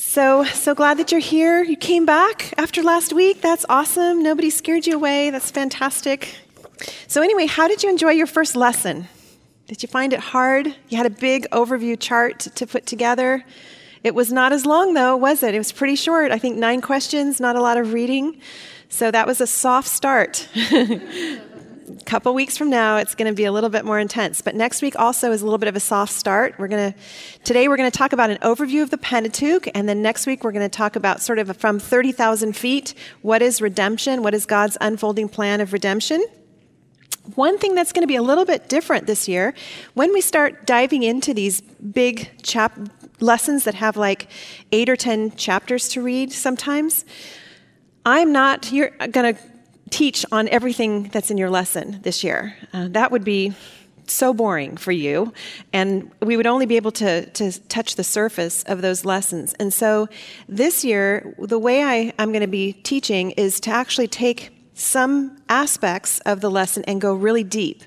So, so glad that you're here. You came back after last week. That's awesome. Nobody scared you away. That's fantastic. So, anyway, how did you enjoy your first lesson? Did you find it hard? You had a big overview chart to put together. It was not as long, though, was it? It was pretty short. I think nine questions, not a lot of reading. So, that was a soft start. couple weeks from now it's going to be a little bit more intense. But next week also is a little bit of a soft start. We're going to today we're going to talk about an overview of the pentateuch and then next week we're going to talk about sort of from 30000 feet what is redemption? What is god's unfolding plan of redemption? One thing that's going to be a little bit different this year when we start diving into these big chap lessons that have like eight or ten chapters to read sometimes i'm not you're going to teach on everything that's in your lesson this year. Uh, that would be so boring for you, and we would only be able to, to touch the surface of those lessons. And so this year, the way I, I'm going to be teaching is to actually take some aspects of the lesson and go really deep.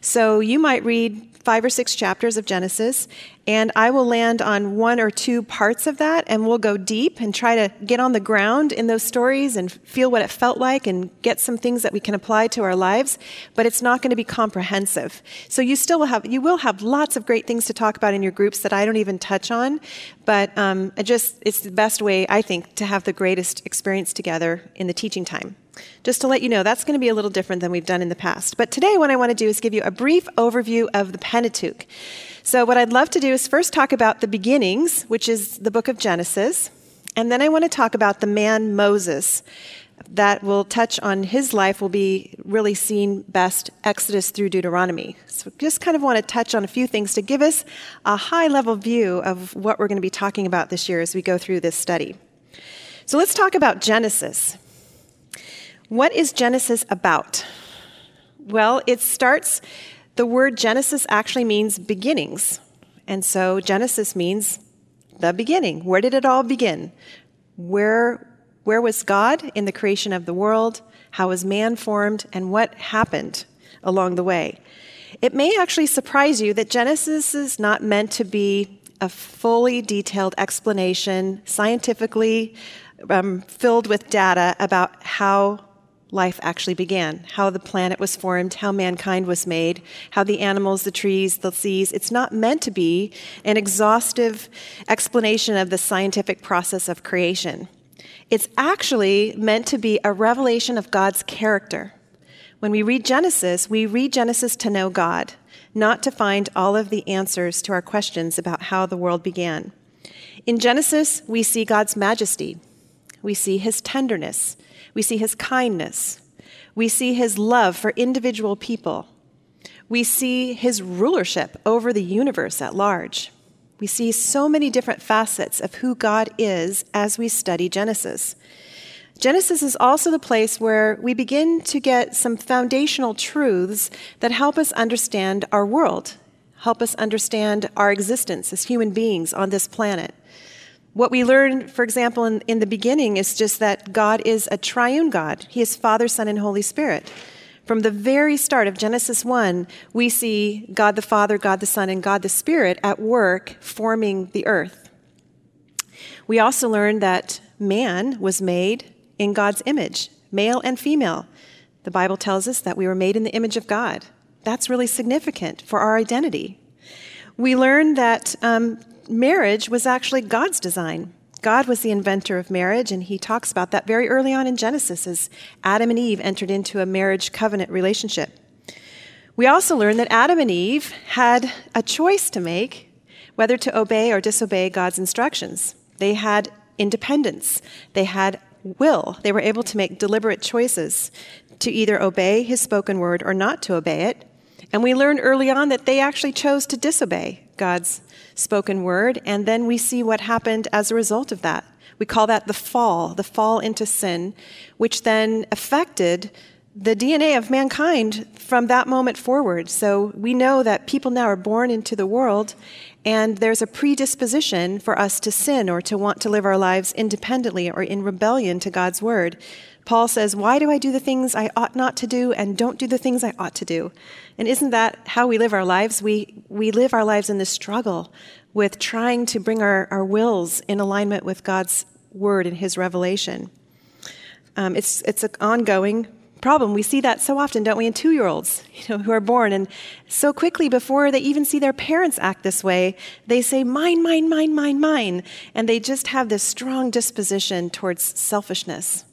So you might read five or six chapters of Genesis, and I will land on one or two parts of that, and we'll go deep and try to get on the ground in those stories and feel what it felt like and get some things that we can apply to our lives. But it's not going to be comprehensive. So you still will have you will have lots of great things to talk about in your groups that I don't even touch on. But um, just it's the best way I think to have the greatest experience together in the teaching time. Just to let you know, that's going to be a little different than we've done in the past. But today, what I want to do is give you a brief overview of the Pentateuch. So, what I'd love to do is first talk about the beginnings, which is the book of Genesis, and then I want to talk about the man Moses. That will touch on his life, will be really seen best Exodus through Deuteronomy. So, just kind of want to touch on a few things to give us a high level view of what we're going to be talking about this year as we go through this study. So, let's talk about Genesis. What is Genesis about? Well, it starts, the word Genesis actually means beginnings. And so Genesis means the beginning. Where did it all begin? Where, where was God in the creation of the world? How was man formed? And what happened along the way? It may actually surprise you that Genesis is not meant to be a fully detailed explanation, scientifically um, filled with data about how life actually began, how the planet was formed, how mankind was made, how the animals, the trees, the seas. It's not meant to be an exhaustive explanation of the scientific process of creation. It's actually meant to be a revelation of God's character. When we read Genesis, we read Genesis to know God, not to find all of the answers to our questions about how the world began. In Genesis, we see God's majesty, we see his tenderness, we see his kindness. We see his love for individual people. We see his rulership over the universe at large. We see so many different facets of who God is as we study Genesis. Genesis is also the place where we begin to get some foundational truths that help us understand our world, help us understand our existence as human beings on this planet. What we learn, for example, in, in the beginning is just that God is a triune God. He is Father, Son, and Holy Spirit. From the very start of Genesis 1, we see God the Father, God the Son, and God the Spirit at work forming the earth. We also learn that man was made in God's image, male and female. The Bible tells us that we were made in the image of God. That's really significant for our identity. We learn that um, marriage was actually God's design. God was the inventor of marriage, and he talks about that very early on in Genesis as Adam and Eve entered into a marriage covenant relationship. We also learn that Adam and Eve had a choice to make whether to obey or disobey God's instructions. They had independence, they had will, they were able to make deliberate choices to either obey his spoken word or not to obey it. And we learned early on that they actually chose to disobey God's spoken word, and then we see what happened as a result of that. We call that the fall, the fall into sin, which then affected the DNA of mankind from that moment forward. So we know that people now are born into the world and there's a predisposition for us to sin or to want to live our lives independently or in rebellion to God's word. Paul says, Why do I do the things I ought not to do and don't do the things I ought to do? And isn't that how we live our lives? We, we live our lives in this struggle with trying to bring our, our wills in alignment with God's word and his revelation. Um, it's, it's an ongoing problem. We see that so often, don't we, in two year olds you know, who are born. And so quickly, before they even see their parents act this way, they say, mine, mine, mine, mine, mine. And they just have this strong disposition towards selfishness.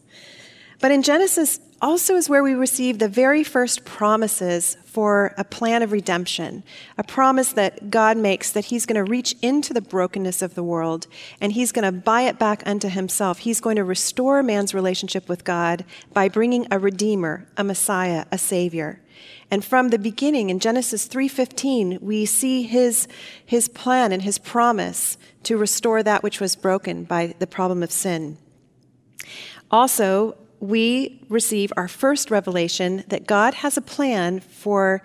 But in Genesis, also is where we receive the very first promises for a plan of redemption, a promise that God makes that He's going to reach into the brokenness of the world and He's going to buy it back unto Himself. He's going to restore man's relationship with God by bringing a Redeemer, a Messiah, a Savior. And from the beginning in Genesis 3:15, we see his, his plan and his promise to restore that which was broken by the problem of sin. Also, we receive our first revelation that God has a plan for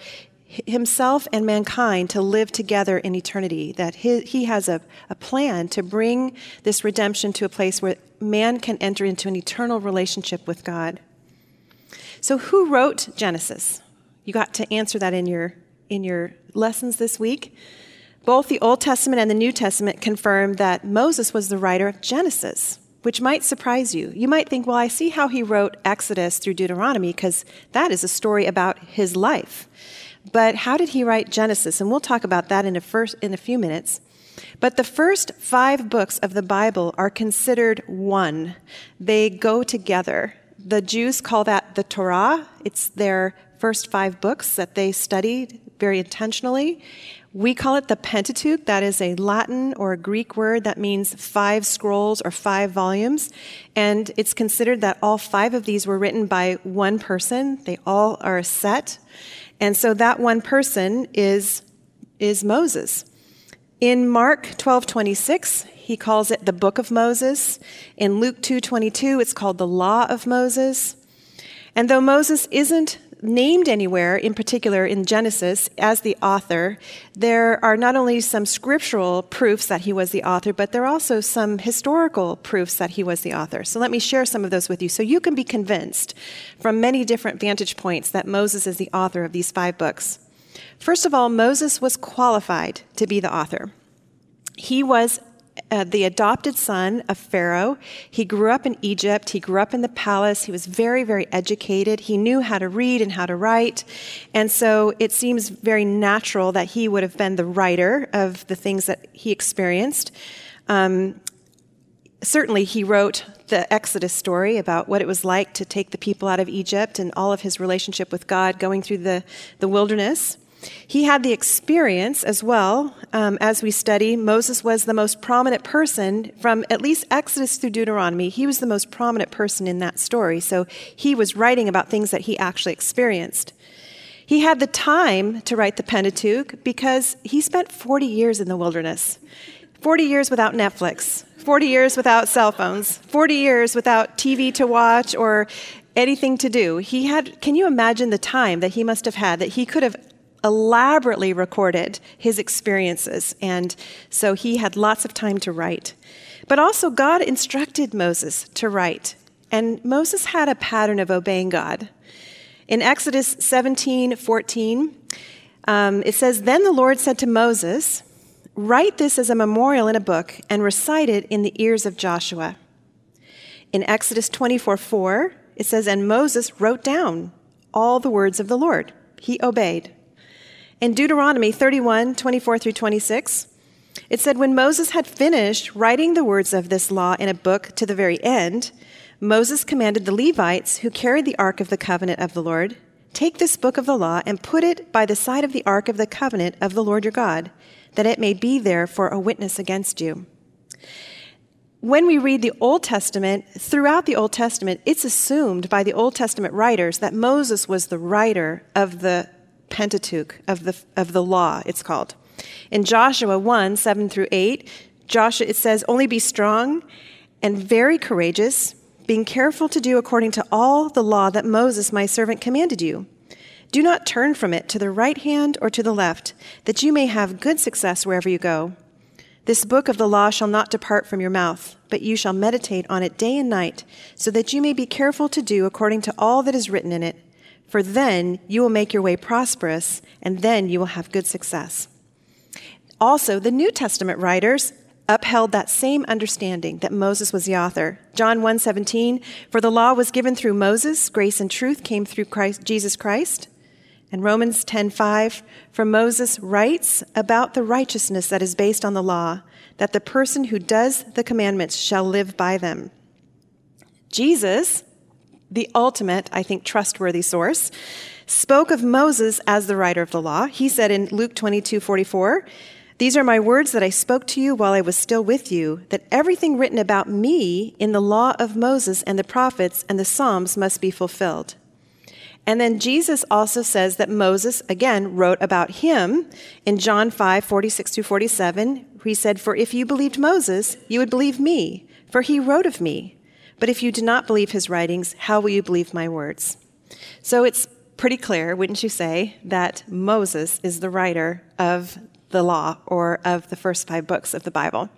himself and mankind to live together in eternity, that he, has a, a plan to bring this redemption to a place where man can enter into an eternal relationship with God. So, who wrote Genesis? You got to answer that in your, in your lessons this week. Both the Old Testament and the New Testament confirm that Moses was the writer of Genesis which might surprise you. You might think, well, I see how he wrote Exodus through Deuteronomy because that is a story about his life. But how did he write Genesis? And we'll talk about that in a, first, in a few minutes. But the first five books of the Bible are considered one, they go together. The Jews call that the Torah, it's their first five books that they studied very intentionally. We call it the Pentateuch. That is a Latin or a Greek word that means five scrolls or five volumes. And it's considered that all five of these were written by one person. They all are a set. And so that one person is, is Moses. In Mark 12:26, he calls it the book of Moses. In Luke 2:22, it's called the law of Moses. And though Moses isn't named anywhere, in particular in Genesis, as the author, there are not only some scriptural proofs that he was the author, but there are also some historical proofs that he was the author. So let me share some of those with you so you can be convinced from many different vantage points that Moses is the author of these five books. First of all, Moses was qualified to be the author. He was uh, the adopted son of Pharaoh. He grew up in Egypt. He grew up in the palace. He was very, very educated. He knew how to read and how to write. And so it seems very natural that he would have been the writer of the things that he experienced. Um, certainly, he wrote the Exodus story about what it was like to take the people out of Egypt and all of his relationship with God going through the, the wilderness. He had the experience as well. Um, as we study, Moses was the most prominent person from at least Exodus through Deuteronomy. He was the most prominent person in that story. So he was writing about things that he actually experienced. He had the time to write the Pentateuch because he spent 40 years in the wilderness 40 years without Netflix, 40 years without cell phones, 40 years without TV to watch or anything to do. He had, can you imagine the time that he must have had that he could have elaborately recorded his experiences, and so he had lots of time to write. But also, God instructed Moses to write, and Moses had a pattern of obeying God. In Exodus 17 14, um, it says, Then the Lord said to Moses, Write this as a memorial in a book and recite it in the ears of Joshua. In Exodus 24 4, it says, And Moses wrote down all the words of the Lord. He obeyed. In Deuteronomy 31 24 through 26, it said, When Moses had finished writing the words of this law in a book to the very end, Moses commanded the Levites who carried the ark of the covenant of the Lord, Take this book of the law and put it by the side of the ark of the covenant of the Lord your God, that it may be there for a witness against you. When we read the Old Testament, throughout the Old Testament, it's assumed by the Old Testament writers that Moses was the writer of the Pentateuch, of the, of the law, it's called. In Joshua 1 7 through 8, Joshua, it says, Only be strong and very courageous, being careful to do according to all the law that Moses, my servant, commanded you. Do not turn from it to the right hand or to the left, that you may have good success wherever you go. This book of the law shall not depart from your mouth, but you shall meditate on it day and night, so that you may be careful to do according to all that is written in it. For then you will make your way prosperous, and then you will have good success. Also, the New Testament writers upheld that same understanding that Moses was the author. John 1:17, for the law was given through Moses, grace and truth came through Christ, Jesus Christ. And Romans 10:5, for Moses writes about the righteousness that is based on the law, that the person who does the commandments shall live by them. Jesus, the ultimate, I think, trustworthy source, spoke of Moses as the writer of the law. He said in Luke 22:44, these are my words that I spoke to you while I was still with you, that everything written about me in the law of Moses and the prophets and the Psalms must be fulfilled. And then Jesus also says that Moses, again, wrote about him in John 5 46 to 47. He said, For if you believed Moses, you would believe me, for he wrote of me. But if you do not believe his writings, how will you believe my words? So it's pretty clear, wouldn't you say, that Moses is the writer of the law or of the first five books of the Bible.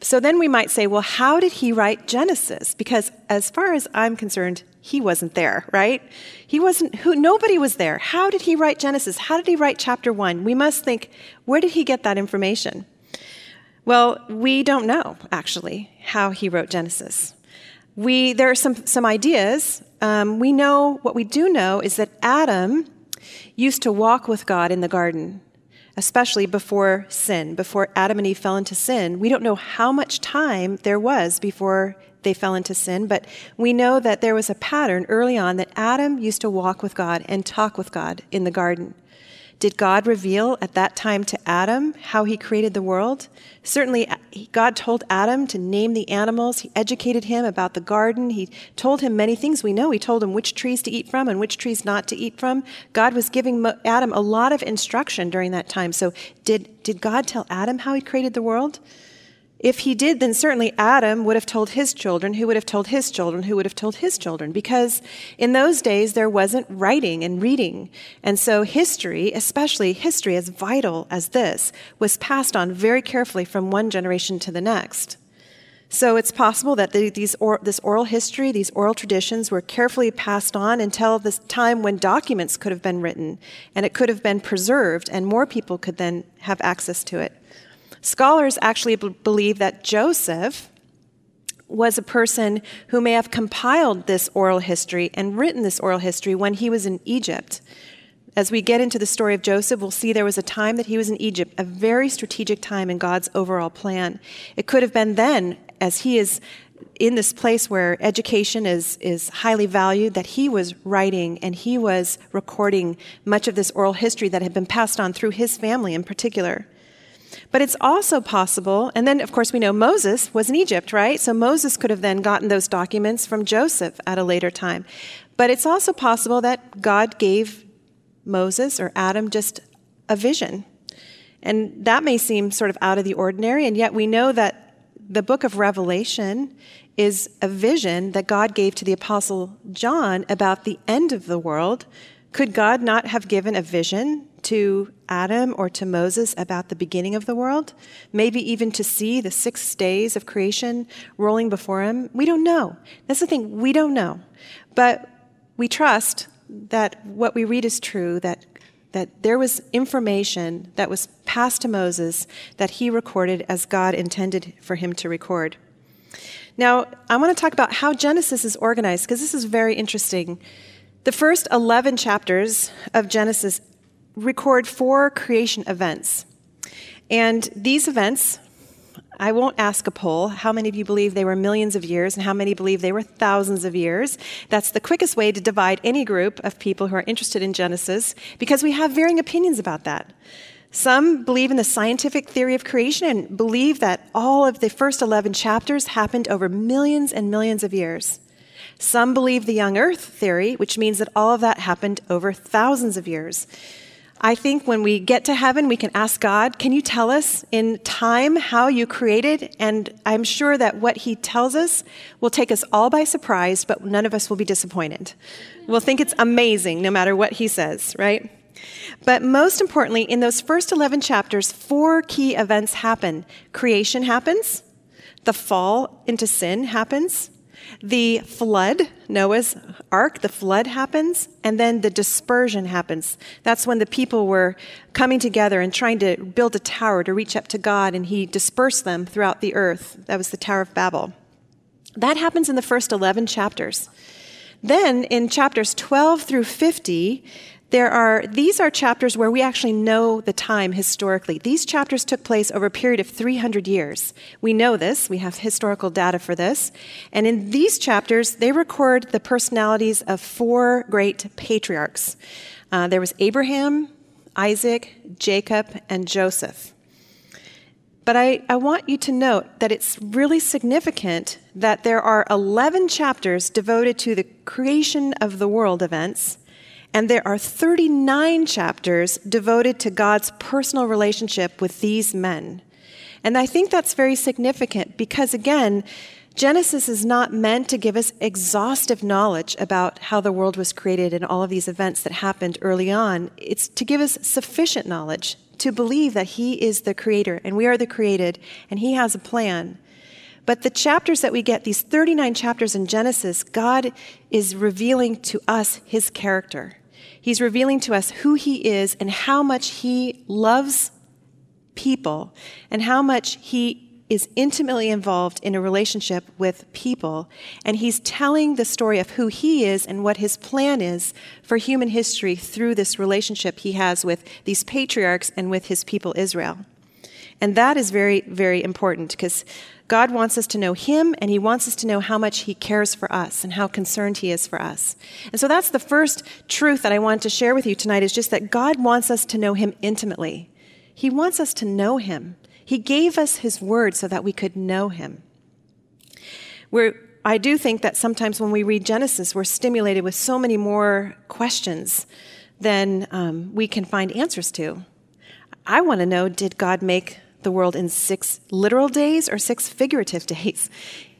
So then we might say, well, how did he write Genesis? Because as far as I'm concerned, he wasn't there, right? He wasn't, who, nobody was there. How did he write Genesis? How did he write chapter one? We must think, where did he get that information? Well, we don't know, actually, how he wrote Genesis. We, there are some, some ideas. Um, we know, what we do know is that Adam used to walk with God in the garden especially before sin, before Adam and Eve fell into sin. We don't know how much time there was before they fell into sin, but we know that there was a pattern early on that Adam used to walk with God and talk with God in the garden. Did God reveal at that time to Adam how he created the world? Certainly, God told Adam to name the animals. He educated him about the garden. He told him many things we know. He told him which trees to eat from and which trees not to eat from. God was giving Adam a lot of instruction during that time. So, did, did God tell Adam how he created the world? If he did, then certainly Adam would have told his children, who would have told his children, who would have told his children, because in those days there wasn't writing and reading. And so history, especially history as vital as this, was passed on very carefully from one generation to the next. So it's possible that the, these or, this oral history, these oral traditions were carefully passed on until the time when documents could have been written and it could have been preserved and more people could then have access to it. Scholars actually b- believe that Joseph was a person who may have compiled this oral history and written this oral history when he was in Egypt. As we get into the story of Joseph, we'll see there was a time that he was in Egypt, a very strategic time in God's overall plan. It could have been then, as he is in this place where education is, is highly valued, that he was writing and he was recording much of this oral history that had been passed on through his family in particular. But it's also possible, and then of course we know Moses was in Egypt, right? So Moses could have then gotten those documents from Joseph at a later time. But it's also possible that God gave Moses or Adam just a vision. And that may seem sort of out of the ordinary, and yet we know that the book of Revelation is a vision that God gave to the Apostle John about the end of the world. Could God not have given a vision to Adam or to Moses about the beginning of the world, maybe even to see the six days of creation rolling before him. We don't know. That's the thing, we don't know. But we trust that what we read is true, that, that there was information that was passed to Moses that he recorded as God intended for him to record. Now, I want to talk about how Genesis is organized, because this is very interesting. The first 11 chapters of Genesis record four creation events. And these events, I won't ask a poll how many of you believe they were millions of years and how many believe they were thousands of years. That's the quickest way to divide any group of people who are interested in Genesis because we have varying opinions about that. Some believe in the scientific theory of creation and believe that all of the first 11 chapters happened over millions and millions of years. Some believe the young earth theory, which means that all of that happened over thousands of years. I think when we get to heaven, we can ask God, Can you tell us in time how you created? And I'm sure that what He tells us will take us all by surprise, but none of us will be disappointed. We'll think it's amazing no matter what He says, right? But most importantly, in those first 11 chapters, four key events happen creation happens, the fall into sin happens, the flood, Noah's ark, the flood happens, and then the dispersion happens. That's when the people were coming together and trying to build a tower to reach up to God, and he dispersed them throughout the earth. That was the Tower of Babel. That happens in the first 11 chapters. Then in chapters 12 through 50, there are, these are chapters where we actually know the time historically. These chapters took place over a period of 300 years. We know this, we have historical data for this. And in these chapters, they record the personalities of four great patriarchs. Uh, there was Abraham, Isaac, Jacob, and Joseph. But I, I want you to note that it's really significant that there are 11 chapters devoted to the creation of the world events and there are 39 chapters devoted to God's personal relationship with these men. And I think that's very significant because, again, Genesis is not meant to give us exhaustive knowledge about how the world was created and all of these events that happened early on. It's to give us sufficient knowledge to believe that He is the creator and we are the created and He has a plan. But the chapters that we get, these 39 chapters in Genesis, God is revealing to us His character. He's revealing to us who He is and how much He loves people and how much He is intimately involved in a relationship with people. And He's telling the story of who He is and what His plan is for human history through this relationship He has with these patriarchs and with His people Israel. And that is very, very important because God wants us to know Him and He wants us to know how much He cares for us and how concerned He is for us. And so that's the first truth that I want to share with you tonight is just that God wants us to know Him intimately. He wants us to know Him. He gave us His word so that we could know Him. We're, I do think that sometimes when we read Genesis, we're stimulated with so many more questions than um, we can find answers to. I want to know did God make the world in six literal days or six figurative days.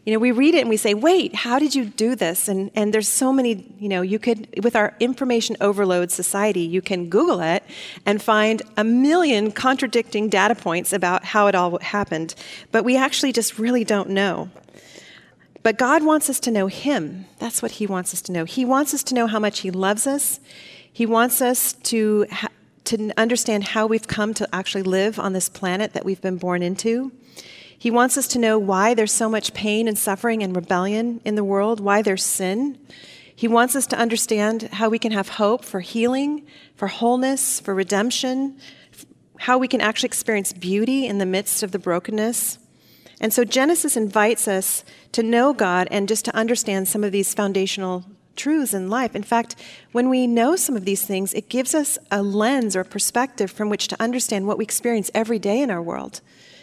You know, we read it and we say, wait, how did you do this? And, and there's so many, you know, you could, with our information overload society, you can Google it and find a million contradicting data points about how it all happened. But we actually just really don't know. But God wants us to know Him. That's what He wants us to know. He wants us to know how much He loves us. He wants us to ha- to understand how we've come to actually live on this planet that we've been born into. He wants us to know why there's so much pain and suffering and rebellion in the world, why there's sin. He wants us to understand how we can have hope for healing, for wholeness, for redemption, how we can actually experience beauty in the midst of the brokenness. And so Genesis invites us to know God and just to understand some of these foundational truths in life. In fact, when we know some of these things, it gives us a lens or a perspective from which to understand what we experience every day in our world.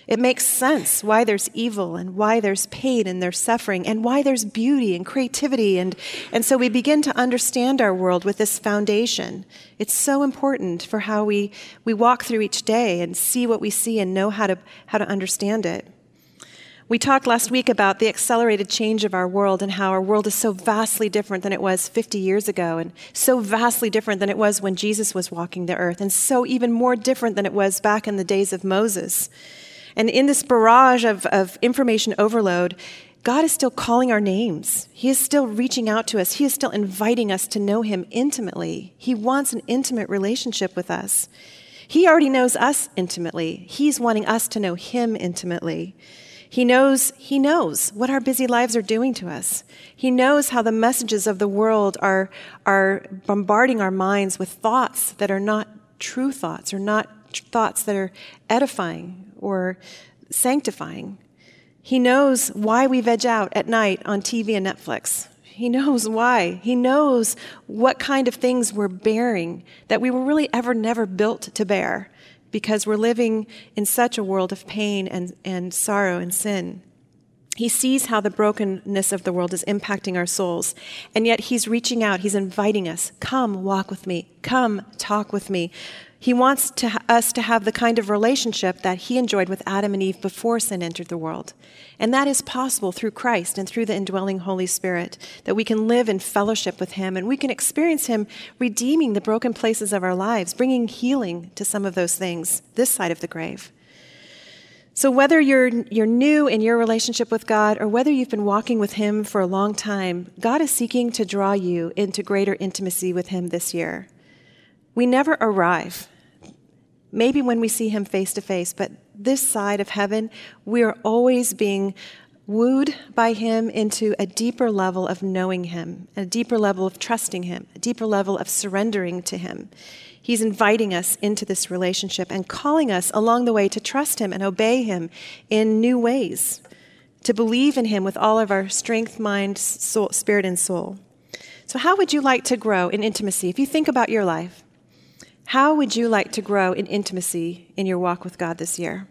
It makes sense why there's evil and why there's pain and there's suffering and why there's beauty and creativity. And, and so we begin to understand our world with this foundation. It's so important for how we, we walk through each day and see what we see and know how to, how to understand it. We talked last week about the accelerated change of our world and how our world is so vastly different than it was 50 years ago, and so vastly different than it was when Jesus was walking the earth, and so even more different than it was back in the days of Moses. And in this barrage of, of information overload, God is still calling our names. He is still reaching out to us. He is still inviting us to know Him intimately. He wants an intimate relationship with us. He already knows us intimately. He's wanting us to know Him intimately. He knows, he knows what our busy lives are doing to us. He knows how the messages of the world are, are bombarding our minds with thoughts that are not true thoughts or not thoughts that are edifying or sanctifying. He knows why we veg out at night on TV and Netflix. He knows why. He knows what kind of things we're bearing that we were really ever never built to bear because we're living in such a world of pain and, and sorrow and sin. He sees how the brokenness of the world is impacting our souls. And yet he's reaching out, he's inviting us come walk with me, come talk with me. He wants to, us to have the kind of relationship that he enjoyed with Adam and Eve before sin entered the world. And that is possible through Christ and through the indwelling Holy Spirit, that we can live in fellowship with him and we can experience him redeeming the broken places of our lives, bringing healing to some of those things this side of the grave. So, whether you're, you're new in your relationship with God or whether you've been walking with Him for a long time, God is seeking to draw you into greater intimacy with Him this year. We never arrive. Maybe when we see Him face to face, but this side of heaven, we are always being wooed by Him into a deeper level of knowing Him, a deeper level of trusting Him, a deeper level of surrendering to Him. He's inviting us into this relationship and calling us along the way to trust Him and obey Him in new ways, to believe in Him with all of our strength, mind, soul, spirit, and soul. So, how would you like to grow in intimacy? If you think about your life, how would you like to grow in intimacy in your walk with God this year?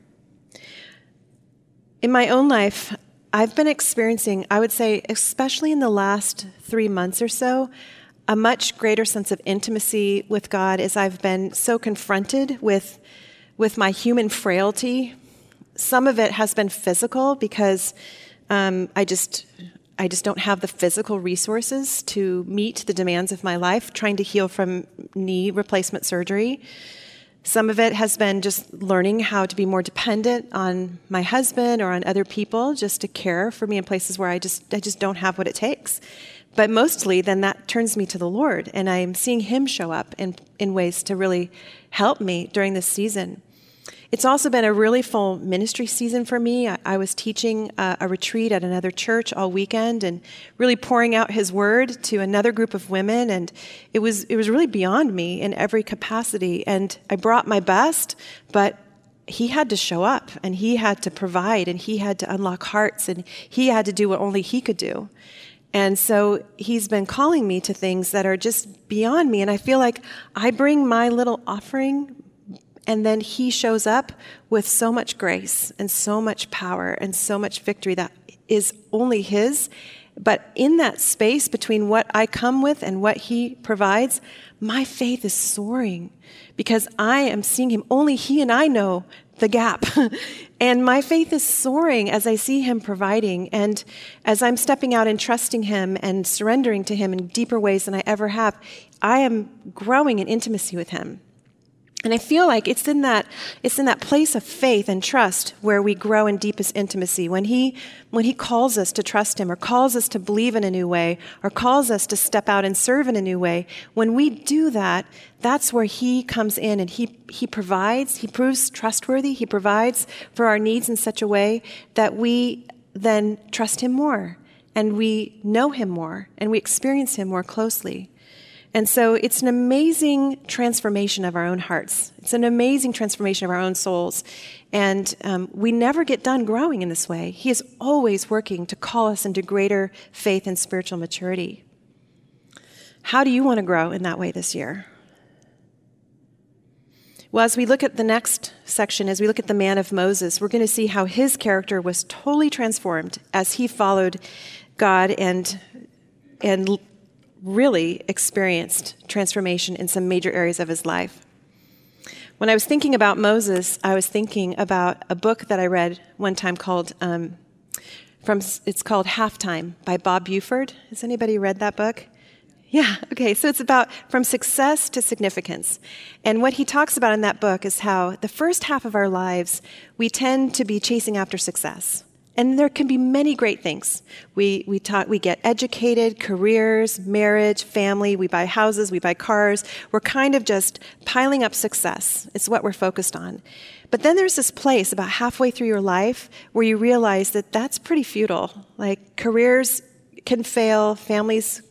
In my own life, I've been experiencing, I would say, especially in the last three months or so, a much greater sense of intimacy with God as I've been so confronted with, with my human frailty. Some of it has been physical because um, I just I just don't have the physical resources to meet the demands of my life, trying to heal from knee replacement surgery. Some of it has been just learning how to be more dependent on my husband or on other people just to care for me in places where I just I just don't have what it takes. But mostly then that turns me to the Lord and I'm seeing him show up in, in ways to really help me during this season. It's also been a really full ministry season for me. I, I was teaching a, a retreat at another church all weekend and really pouring out His Word to another group of women, and it was it was really beyond me in every capacity. And I brought my best, but he had to show up and he had to provide and he had to unlock hearts and he had to do what only he could do. And so he's been calling me to things that are just beyond me. And I feel like I bring my little offering, and then he shows up with so much grace and so much power and so much victory that is only his. But in that space between what I come with and what he provides, my faith is soaring because I am seeing him. Only he and I know the gap. and my faith is soaring as I see him providing. And as I'm stepping out and trusting him and surrendering to him in deeper ways than I ever have, I am growing in intimacy with him. And I feel like it's in that it's in that place of faith and trust where we grow in deepest intimacy. When he when he calls us to trust him or calls us to believe in a new way or calls us to step out and serve in a new way, when we do that, that's where he comes in and he he provides, he proves trustworthy, he provides for our needs in such a way that we then trust him more and we know him more and we experience him more closely. And so it's an amazing transformation of our own hearts. It's an amazing transformation of our own souls. And um, we never get done growing in this way. He is always working to call us into greater faith and spiritual maturity. How do you want to grow in that way this year? Well, as we look at the next section, as we look at the man of Moses, we're going to see how his character was totally transformed as he followed God and, and really experienced transformation in some major areas of his life. When I was thinking about Moses, I was thinking about a book that I read one time called um, from it's called Halftime by Bob Buford. Has anybody read that book? Yeah, okay. So it's about from success to significance. And what he talks about in that book is how the first half of our lives, we tend to be chasing after success. And there can be many great things. We, we, talk, we get educated, careers, marriage, family, we buy houses, we buy cars. We're kind of just piling up success. It's what we're focused on. But then there's this place about halfway through your life where you realize that that's pretty futile. Like careers can fail, families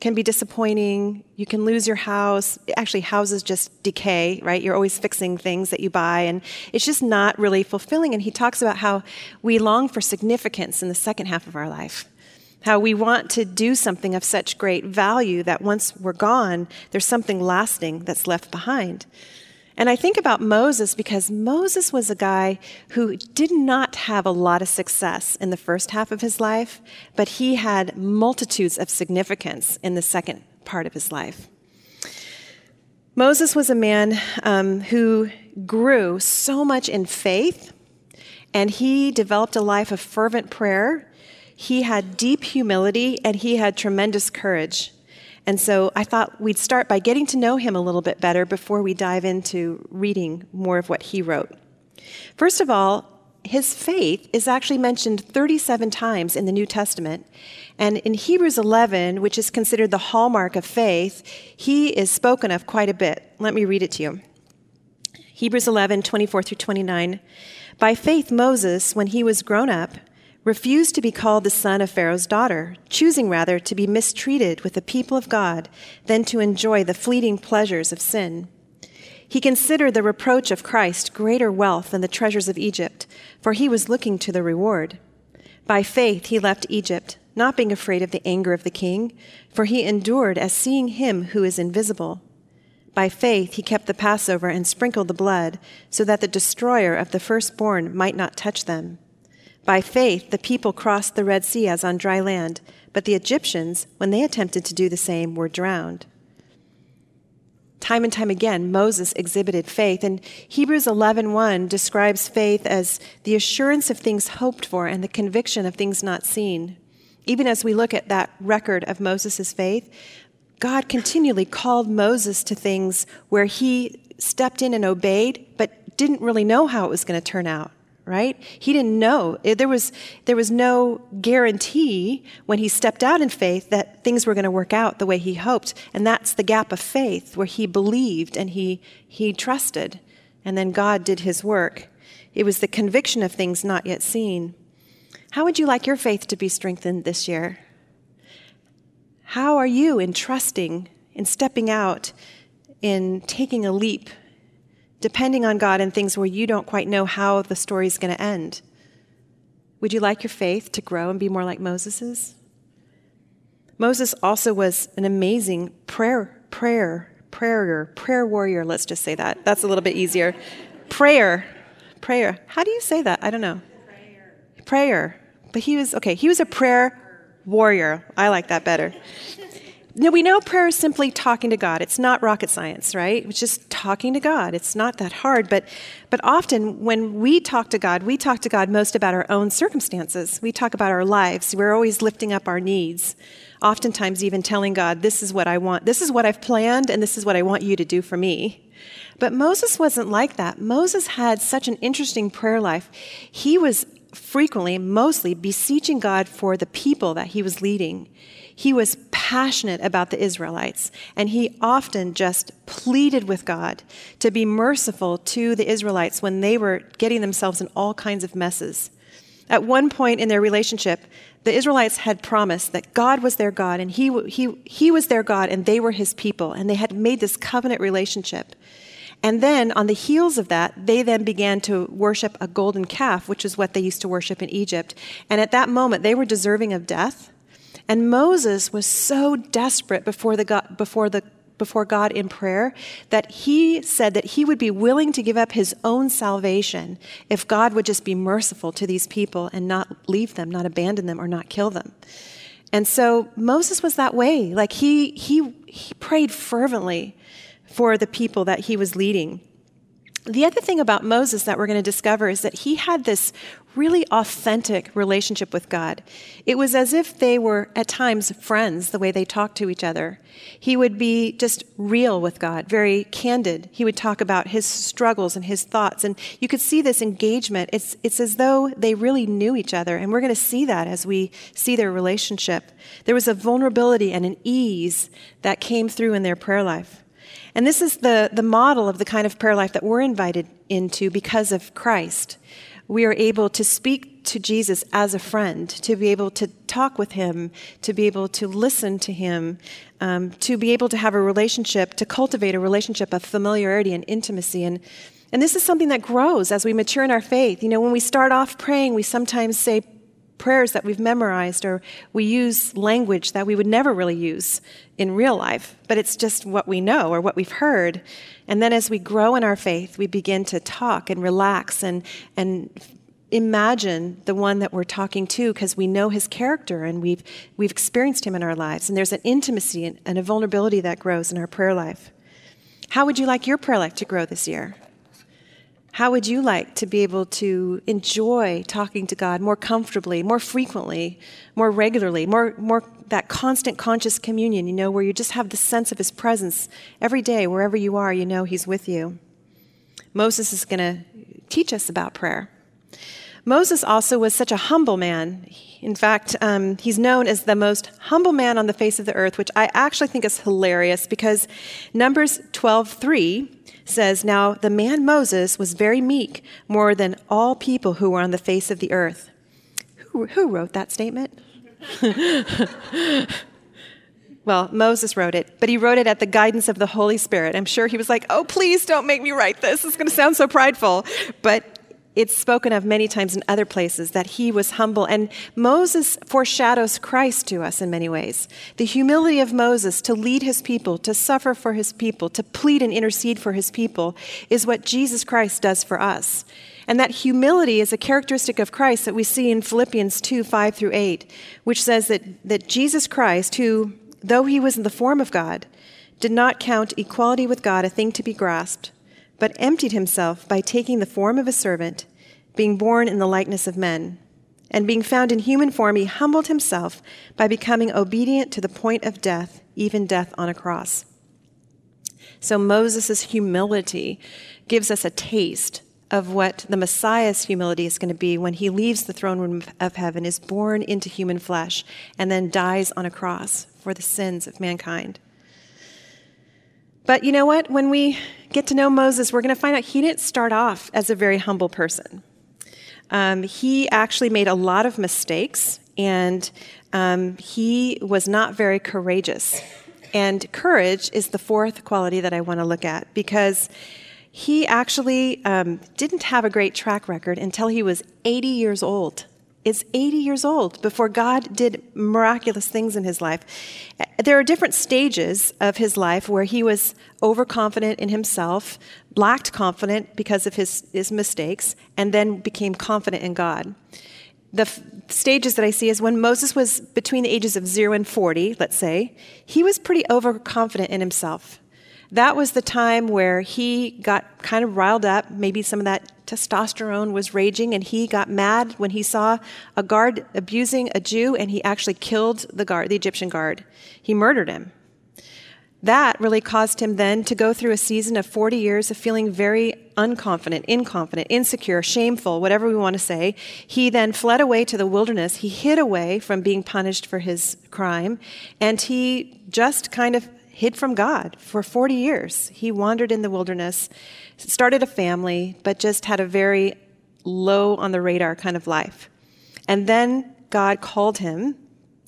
can be disappointing. You can lose your house. Actually, houses just decay, right? You're always fixing things that you buy, and it's just not really fulfilling. And he talks about how we long for significance in the second half of our life. How we want to do something of such great value that once we're gone, there's something lasting that's left behind. And I think about Moses because Moses was a guy who did not have a lot of success in the first half of his life, but he had multitudes of significance in the second part of his life. Moses was a man um, who grew so much in faith, and he developed a life of fervent prayer. He had deep humility, and he had tremendous courage. And so I thought we'd start by getting to know him a little bit better before we dive into reading more of what he wrote. First of all, his faith is actually mentioned 37 times in the New Testament. And in Hebrews 11, which is considered the hallmark of faith, he is spoken of quite a bit. Let me read it to you. Hebrews 11, 24 through 29. By faith, Moses, when he was grown up, refused to be called the son of Pharaoh's daughter, choosing rather to be mistreated with the people of God than to enjoy the fleeting pleasures of sin. He considered the reproach of Christ greater wealth than the treasures of Egypt, for he was looking to the reward. By faith he left Egypt, not being afraid of the anger of the king, for he endured as seeing him who is invisible. By faith he kept the Passover and sprinkled the blood, so that the destroyer of the firstborn might not touch them. By faith, the people crossed the Red Sea as on dry land, but the Egyptians, when they attempted to do the same, were drowned. Time and time again, Moses exhibited faith, and Hebrews 11:1 describes faith as the assurance of things hoped for and the conviction of things not seen. Even as we look at that record of Moses' faith, God continually called Moses to things where he stepped in and obeyed, but didn't really know how it was going to turn out right? He didn't know. There was, there was no guarantee when he stepped out in faith that things were going to work out the way he hoped. And that's the gap of faith where he believed and he, he trusted. And then God did his work. It was the conviction of things not yet seen. How would you like your faith to be strengthened this year? How are you in trusting, in stepping out, in taking a leap depending on God in things where you don't quite know how the story is going to end. Would you like your faith to grow and be more like Moses's? Moses also was an amazing prayer, prayer, prayer, prayer warrior. Let's just say that. That's a little bit easier. Prayer, prayer. How do you say that? I don't know. Prayer. Prayer. But he was okay. He was a prayer warrior. I like that better. Now, we know prayer is simply talking to God. It's not rocket science, right? It's just talking to God. It's not that hard. But, but often when we talk to God, we talk to God most about our own circumstances. We talk about our lives. We're always lifting up our needs. Oftentimes, even telling God, This is what I want. This is what I've planned, and this is what I want you to do for me. But Moses wasn't like that. Moses had such an interesting prayer life. He was frequently, mostly, beseeching God for the people that he was leading. He was passionate about the Israelites, and he often just pleaded with God to be merciful to the Israelites when they were getting themselves in all kinds of messes. At one point in their relationship, the Israelites had promised that God was their God and he, he, he was their God and they were his people, and they had made this covenant relationship. And then, on the heels of that, they then began to worship a golden calf, which is what they used to worship in Egypt. And at that moment, they were deserving of death. And Moses was so desperate before, the God, before, the, before God in prayer that he said that he would be willing to give up his own salvation if God would just be merciful to these people and not leave them, not abandon them, or not kill them. And so Moses was that way. Like he, he, he prayed fervently for the people that he was leading. The other thing about Moses that we're going to discover is that he had this really authentic relationship with God. It was as if they were at times friends, the way they talked to each other. He would be just real with God, very candid. He would talk about his struggles and his thoughts. And you could see this engagement. It's, it's as though they really knew each other. And we're going to see that as we see their relationship. There was a vulnerability and an ease that came through in their prayer life. And this is the, the model of the kind of prayer life that we're invited into because of Christ. We are able to speak to Jesus as a friend, to be able to talk with him, to be able to listen to him, um, to be able to have a relationship, to cultivate a relationship of familiarity and intimacy. And, and this is something that grows as we mature in our faith. You know, when we start off praying, we sometimes say prayers that we've memorized, or we use language that we would never really use in real life, but it's just what we know or what we've heard. And then as we grow in our faith, we begin to talk and relax and, and imagine the one that we're talking to because we know his character and we've, we've experienced him in our lives. And there's an intimacy and, and a vulnerability that grows in our prayer life. How would you like your prayer life to grow this year? How would you like to be able to enjoy talking to God more comfortably, more frequently, more regularly, more, more that constant conscious communion, you know, where you just have the sense of His presence every day, wherever you are, you know He's with you? Moses is going to teach us about prayer. Moses also was such a humble man. In fact, um, he's known as the most humble man on the face of the earth, which I actually think is hilarious because Numbers 12:3 says, "Now the man Moses was very meek, more than all people who were on the face of the earth." Who, who wrote that statement? well, Moses wrote it, but he wrote it at the guidance of the Holy Spirit. I'm sure he was like, "Oh, please don't make me write this. It's going to sound so prideful." But it's spoken of many times in other places that he was humble. And Moses foreshadows Christ to us in many ways. The humility of Moses to lead his people, to suffer for his people, to plead and intercede for his people is what Jesus Christ does for us. And that humility is a characteristic of Christ that we see in Philippians 2 5 through 8, which says that, that Jesus Christ, who, though he was in the form of God, did not count equality with God a thing to be grasped but emptied himself by taking the form of a servant, being born in the likeness of men. And being found in human form, he humbled himself by becoming obedient to the point of death, even death on a cross. So Moses' humility gives us a taste of what the Messiah's humility is going to be when he leaves the throne room of heaven, is born into human flesh, and then dies on a cross for the sins of mankind. But you know what? When we get to know Moses, we're going to find out he didn't start off as a very humble person. Um, he actually made a lot of mistakes, and um, he was not very courageous. And courage is the fourth quality that I want to look at because he actually um, didn't have a great track record until he was 80 years old is 80 years old before God did miraculous things in his life. There are different stages of his life where he was overconfident in himself, lacked confident because of his, his mistakes, and then became confident in God. The f- stages that I see is when Moses was between the ages of 0 and 40, let's say, he was pretty overconfident in himself. That was the time where he got kind of riled up. Maybe some of that testosterone was raging, and he got mad when he saw a guard abusing a Jew, and he actually killed the guard, the Egyptian guard. He murdered him. That really caused him then to go through a season of 40 years of feeling very unconfident, inconfident, insecure, shameful, whatever we want to say. He then fled away to the wilderness. He hid away from being punished for his crime, and he just kind of hid from God for 40 years. He wandered in the wilderness, started a family, but just had a very low on the radar kind of life. And then God called him,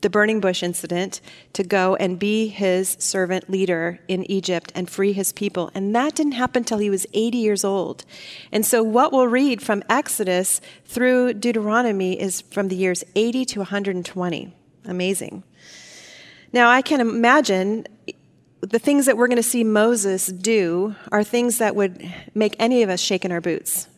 the burning bush incident, to go and be his servant leader in Egypt and free his people. And that didn't happen until he was 80 years old. And so, what we'll read from Exodus through Deuteronomy is from the years 80 to 120. Amazing. Now, I can imagine the things that we're going to see Moses do are things that would make any of us shake in our boots.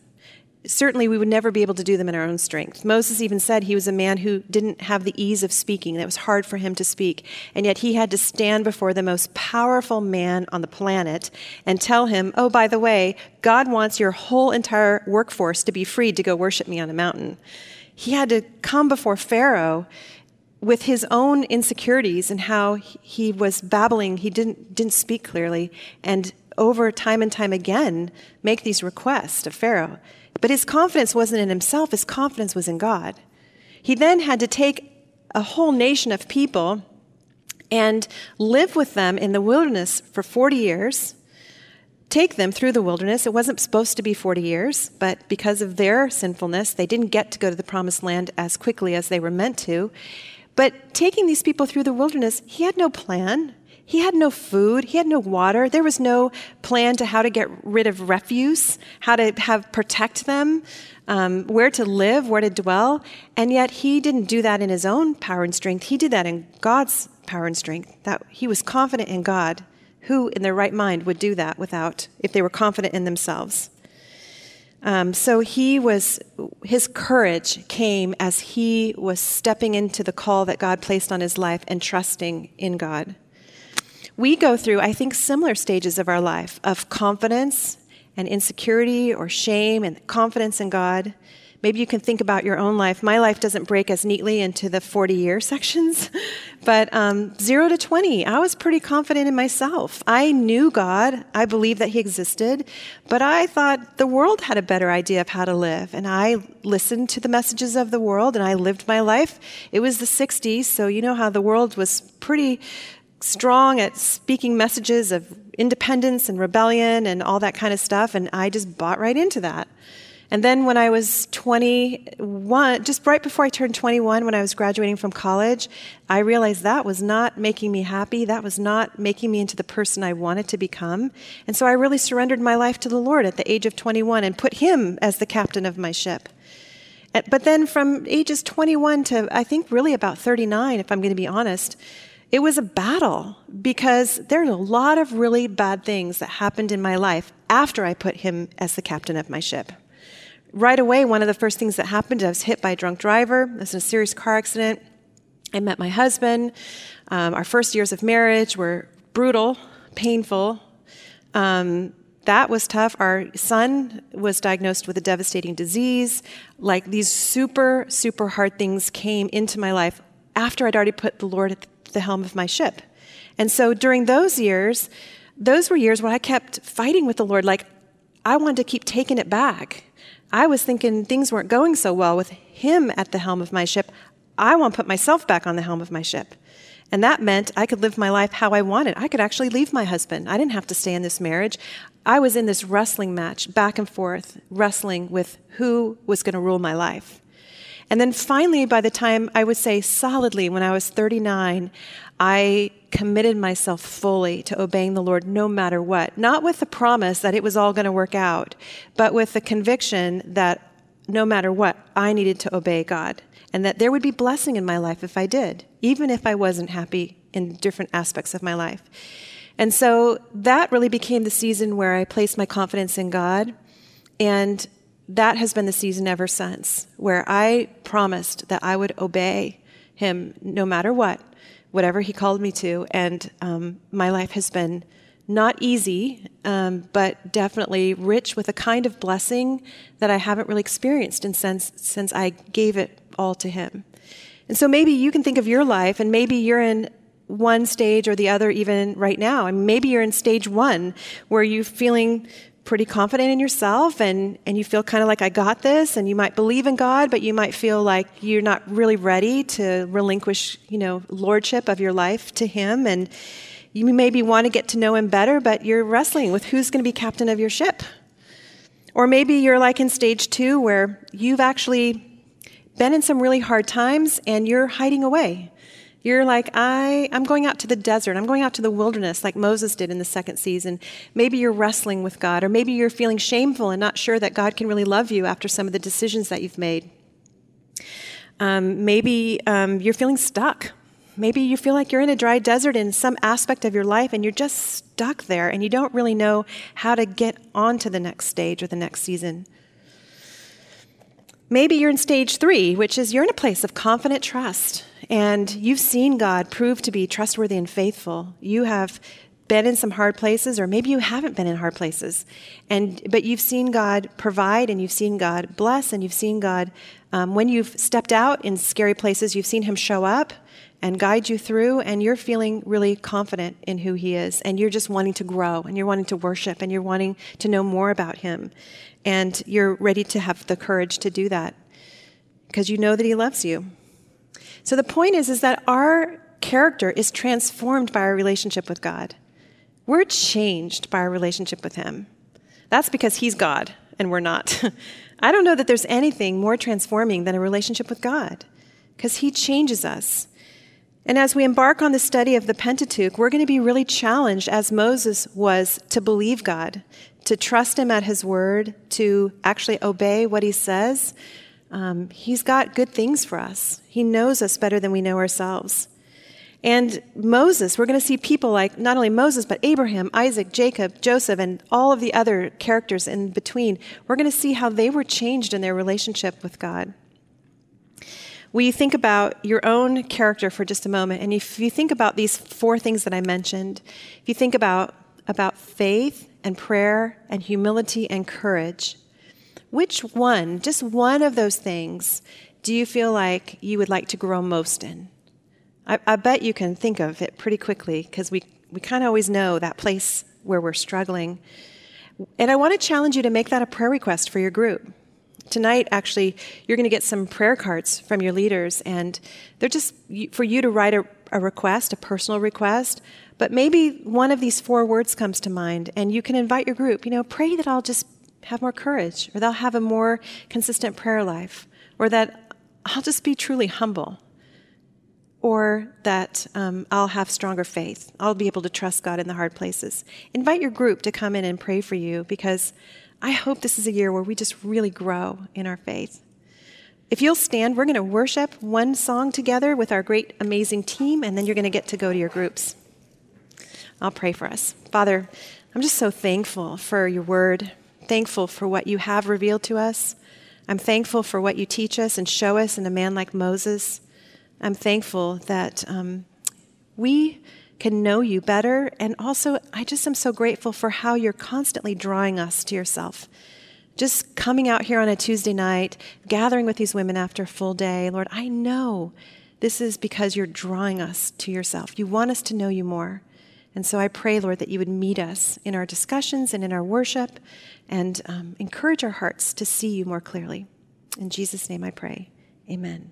Certainly, we would never be able to do them in our own strength. Moses even said he was a man who didn't have the ease of speaking, that it was hard for him to speak. And yet, he had to stand before the most powerful man on the planet and tell him, Oh, by the way, God wants your whole entire workforce to be freed to go worship me on a mountain. He had to come before Pharaoh with his own insecurities and how he was babbling, he didn't, didn't speak clearly, and over time and time again make these requests of Pharaoh. But his confidence wasn't in himself, his confidence was in God. He then had to take a whole nation of people and live with them in the wilderness for 40 years, take them through the wilderness. It wasn't supposed to be 40 years, but because of their sinfulness, they didn't get to go to the promised land as quickly as they were meant to. But taking these people through the wilderness, he had no plan. He had no food. He had no water. There was no plan to how to get rid of refuse, how to have protect them, um, where to live, where to dwell. And yet he didn't do that in his own power and strength. He did that in God's power and strength. That he was confident in God. Who in their right mind would do that without, if they were confident in themselves? Um, so he was, his courage came as he was stepping into the call that God placed on his life and trusting in God. we go through, I think, similar stages of our life of confidence and insecurity or shame and confidence in God. Maybe you can think about your own life. My life doesn't break as neatly into the 40 year sections, but um, zero to 20, I was pretty confident in myself. I knew God, I believed that He existed, but I thought the world had a better idea of how to live. And I listened to the messages of the world and I lived my life. It was the 60s, so you know how the world was pretty strong at speaking messages of independence and rebellion and all that kind of stuff, and I just bought right into that. And then when I was 21, just right before I turned 21, when I was graduating from college, I realized that was not making me happy. That was not making me into the person I wanted to become. And so I really surrendered my life to the Lord at the age of 21 and put Him as the captain of my ship. Eh, but then from ages 21 to I think really about 39, if I'm going to be honest, it was a battle because there are a lot of really bad things that happened in my life after I put Him as the captain of my ship right away, one of the first things that happened, I was hit by a drunk driver. I was in a serious car accident. I met my husband. Um, our first years of marriage were brutal, painful. Um, that was tough. Our son was diagnosed with a devastating disease. Like these super, super hard things came into my life after I'd already put the Lord at the helm of my ship. And so during those years, those were years where I kept fighting with the Lord. Like I wanted to keep taking it back. I was thinking things weren't going so well with him at the helm of my ship. I want to put myself back on the helm of my ship. And that meant I could live my life how I wanted. I could actually leave my husband. I didn't have to stay in this marriage. I was in this wrestling match, back and forth, wrestling with who was going to rule my life. And then finally, by the time I would say solidly, when I was 39, I committed myself fully to obeying the Lord no matter what. Not with the promise that it was all going to work out, but with the conviction that no matter what, I needed to obey God and that there would be blessing in my life if I did, even if I wasn't happy in different aspects of my life. And so that really became the season where I placed my confidence in God. And that has been the season ever since, where I promised that I would obey Him no matter what whatever He called me to. And um, my life has been not easy, um, but definitely rich with a kind of blessing that I haven't really experienced in since, since I gave it all to Him. And so maybe you can think of your life, and maybe you're in one stage or the other even right now. And maybe you're in stage one where you're feeling pretty confident in yourself and, and you feel kind of like I got this and you might believe in God, but you might feel like you're not really ready to relinquish, you know, lordship of your life to him and you maybe want to get to know him better, but you're wrestling with who's going to be captain of your ship. Or maybe you're like in stage two where you've actually been in some really hard times and you're hiding away. You're like, I, I'm going out to the desert. I'm going out to the wilderness like Moses did in the second season. Maybe you're wrestling with God, or maybe you're feeling shameful and not sure that God can really love you after some of the decisions that you've made. Um, maybe um, you're feeling stuck. Maybe you feel like you're in a dry desert in some aspect of your life and you're just stuck there and you don't really know how to get on to the next stage or the next season. Maybe you're in stage three, which is you're in a place of confident trust and you've seen God prove to be trustworthy and faithful. You have been in some hard places or maybe you haven't been in hard places and but you've seen god provide and you've seen god bless and you've seen god um, when you've stepped out in scary places you've seen him show up and guide you through and you're feeling really confident in who he is and you're just wanting to grow and you're wanting to worship and you're wanting to know more about him and you're ready to have the courage to do that because you know that he loves you so the point is, is that our character is transformed by our relationship with God. We're changed by our relationship with Him. That's because He's God and we're not. I don't know that there's anything more transforming than a relationship with God because He changes us. And as we embark on the study of the Pentateuch, we're going to be really challenged, as Moses was, to believe God, to trust Him at His word, to actually obey what He says, um, he's got good things for us. He knows us better than we know ourselves. And Moses, we're going to see people like not only Moses, but Abraham, Isaac, Jacob, Joseph, and all of the other characters in between. We're going to see how they were changed in their relationship with God. You think about your own character for just a moment? And if you think about these four things that I mentioned, if you think about, about faith and prayer and humility and courage, which one, just one of those things, do you feel like you would like to grow most in? I, I bet you can think of it pretty quickly because we, we kind of always know that place where we're struggling. And I want to challenge you to make that a prayer request for your group. Tonight, actually, you're going to get some prayer cards from your leaders, and they're just for you to write a, a request, a personal request. But maybe one of these four words comes to mind, and you can invite your group. You know, pray that I'll just have more courage, or they'll have a more consistent prayer life, or that I'll just be truly humble, or that um, I'll have stronger faith. I'll be able to trust God in the hard places. Invite your group to come in and pray for you because I hope this is a year where we just really grow in our faith. If you'll stand, we're going to worship one song together with our great, amazing team, and then you're going to get to go to your groups. I'll pray for us. Father, I'm just so thankful for your word, thankful for what you have revealed to us. I'm thankful for what you teach us and show us in a man like Moses. I'm thankful that um, we can know you better. And also, I just am so grateful for how you're constantly drawing us to yourself. Just coming out here on a Tuesday night, gathering with these women after a full day, Lord, I know this is because you're drawing us to yourself. You want us to know you more. And so I pray, Lord, that you would meet us in our discussions and in our worship and um, encourage our hearts to see you more clearly. In Jesus' name I pray. Amen.